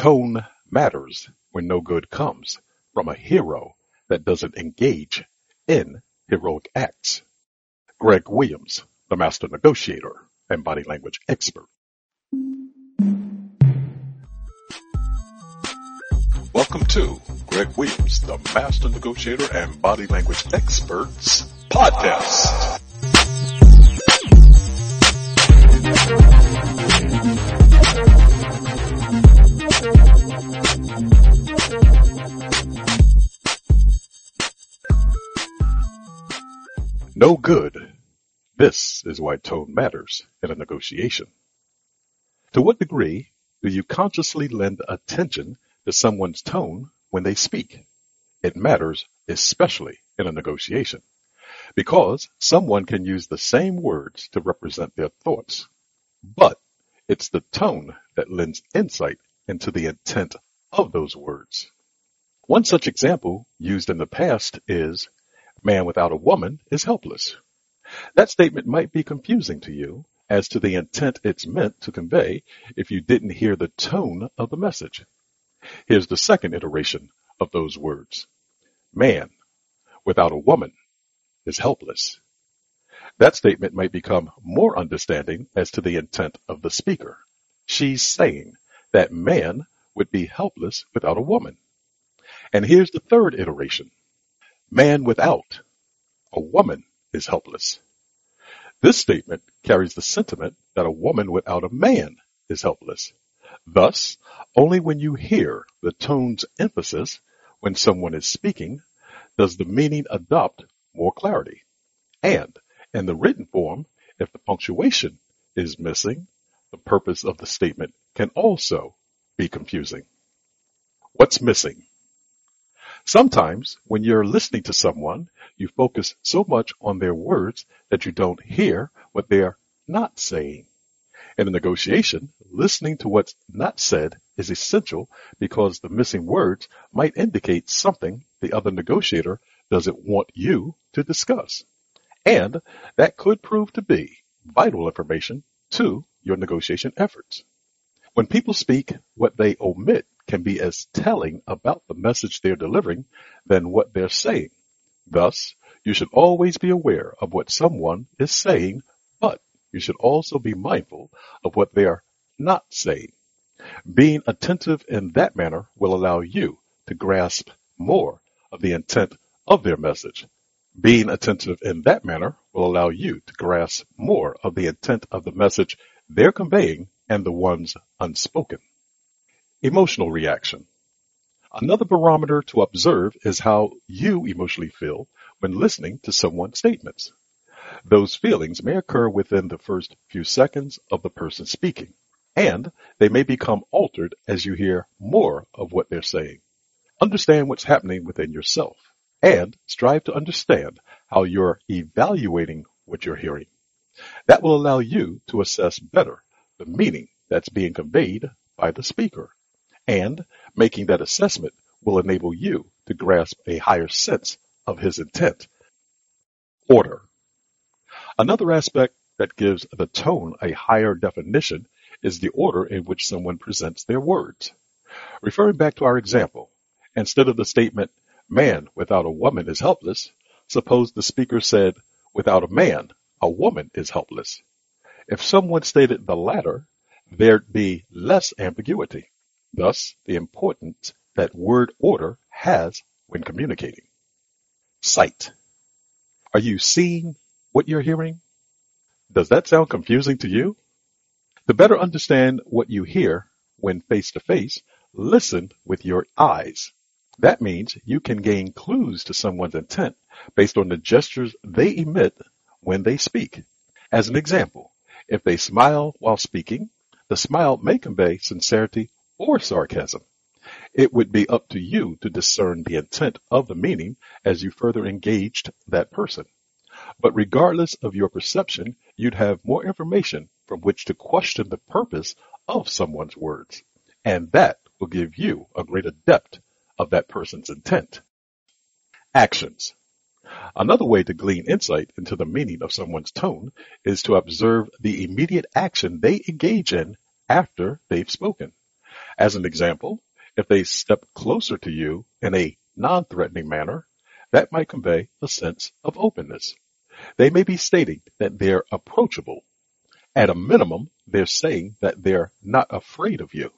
Tone matters when no good comes from a hero that doesn't engage in heroic acts. Greg Williams, the master negotiator and body language expert. Welcome to Greg Williams, the master negotiator and body language experts podcast. No good. This is why tone matters in a negotiation. To what degree do you consciously lend attention to someone's tone when they speak? It matters especially in a negotiation because someone can use the same words to represent their thoughts, but it's the tone that lends insight into the intent of those words. One such example used in the past is Man without a woman is helpless. That statement might be confusing to you as to the intent it's meant to convey if you didn't hear the tone of the message. Here's the second iteration of those words. Man without a woman is helpless. That statement might become more understanding as to the intent of the speaker. She's saying that man would be helpless without a woman. And here's the third iteration. Man without a woman is helpless. This statement carries the sentiment that a woman without a man is helpless. Thus, only when you hear the tone's emphasis when someone is speaking does the meaning adopt more clarity. And in the written form, if the punctuation is missing, the purpose of the statement can also be confusing. What's missing? Sometimes when you're listening to someone, you focus so much on their words that you don't hear what they're not saying. In a negotiation, listening to what's not said is essential because the missing words might indicate something the other negotiator doesn't want you to discuss. And that could prove to be vital information to your negotiation efforts. When people speak, what they omit can be as telling about the message they're delivering than what they're saying. Thus, you should always be aware of what someone is saying, but you should also be mindful of what they are not saying. Being attentive in that manner will allow you to grasp more of the intent of their message. Being attentive in that manner will allow you to grasp more of the intent of the message they're conveying and the ones unspoken. Emotional reaction. Another barometer to observe is how you emotionally feel when listening to someone's statements. Those feelings may occur within the first few seconds of the person speaking, and they may become altered as you hear more of what they're saying. Understand what's happening within yourself and strive to understand how you're evaluating what you're hearing. That will allow you to assess better the meaning that's being conveyed by the speaker and making that assessment will enable you to grasp a higher sense of his intent. Order. Another aspect that gives the tone a higher definition is the order in which someone presents their words. Referring back to our example, instead of the statement, man without a woman is helpless, suppose the speaker said, without a man, a woman is helpless. If someone stated the latter, there'd be less ambiguity. Thus, the importance that word order has when communicating. Sight. Are you seeing what you're hearing? Does that sound confusing to you? To better understand what you hear when face to face, listen with your eyes. That means you can gain clues to someone's intent based on the gestures they emit when they speak. As an example, if they smile while speaking, the smile may convey sincerity or sarcasm. It would be up to you to discern the intent of the meaning as you further engaged that person. But regardless of your perception, you'd have more information from which to question the purpose of someone's words. And that will give you a greater depth of that person's intent. Actions. Another way to glean insight into the meaning of someone's tone is to observe the immediate action they engage in after they've spoken. As an example, if they step closer to you in a non-threatening manner, that might convey a sense of openness. They may be stating that they're approachable. At a minimum, they're saying that they're not afraid of you.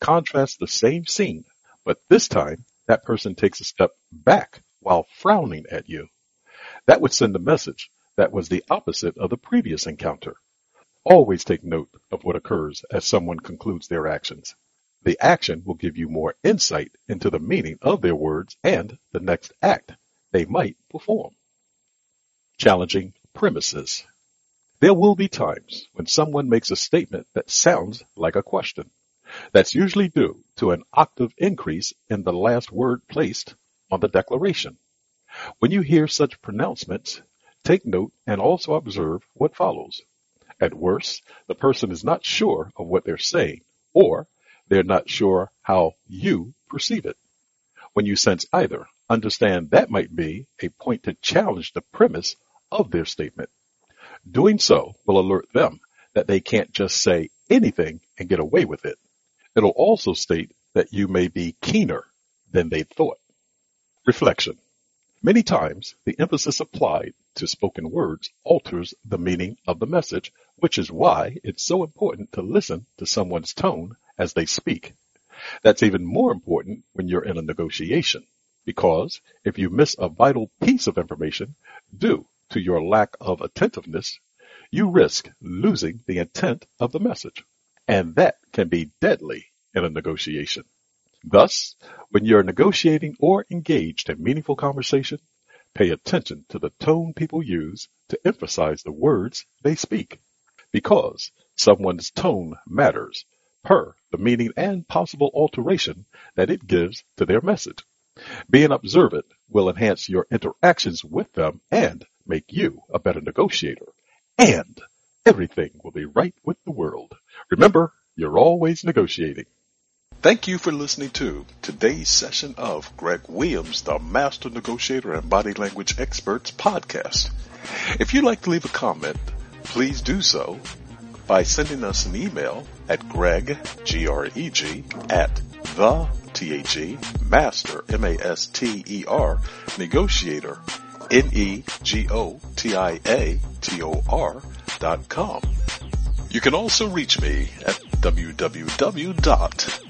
Contrast the same scene, but this time that person takes a step back while frowning at you. That would send a message that was the opposite of the previous encounter. Always take note of what occurs as someone concludes their actions. The action will give you more insight into the meaning of their words and the next act they might perform. Challenging premises. There will be times when someone makes a statement that sounds like a question. That's usually due to an octave increase in the last word placed on the declaration. When you hear such pronouncements, take note and also observe what follows. At worst, the person is not sure of what they're saying, or they're not sure how you perceive it. When you sense either, understand that might be a point to challenge the premise of their statement. Doing so will alert them that they can't just say anything and get away with it. It'll also state that you may be keener than they thought. Reflection. Many times, the emphasis applied to spoken words alters the meaning of the message, which is why it's so important to listen to someone's tone as they speak. That's even more important when you're in a negotiation, because if you miss a vital piece of information due to your lack of attentiveness, you risk losing the intent of the message. And that can be deadly in a negotiation. Thus, when you're negotiating or engaged in meaningful conversation, pay attention to the tone people use to emphasize the words they speak. Because someone's tone matters per the meaning and possible alteration that it gives to their message. Being observant will enhance your interactions with them and make you a better negotiator. And everything will be right with the world. Remember, you're always negotiating. Thank you for listening to today's session of Greg Williams, the Master Negotiator and Body Language Experts podcast. If you'd like to leave a comment, please do so by sending us an email at greg, G-R-E-G, at the, T-H-E, master, M-A-S-T-E-R, negotiator, N-E-G-O-T-I-A-T-O-R dot com. You can also reach me at www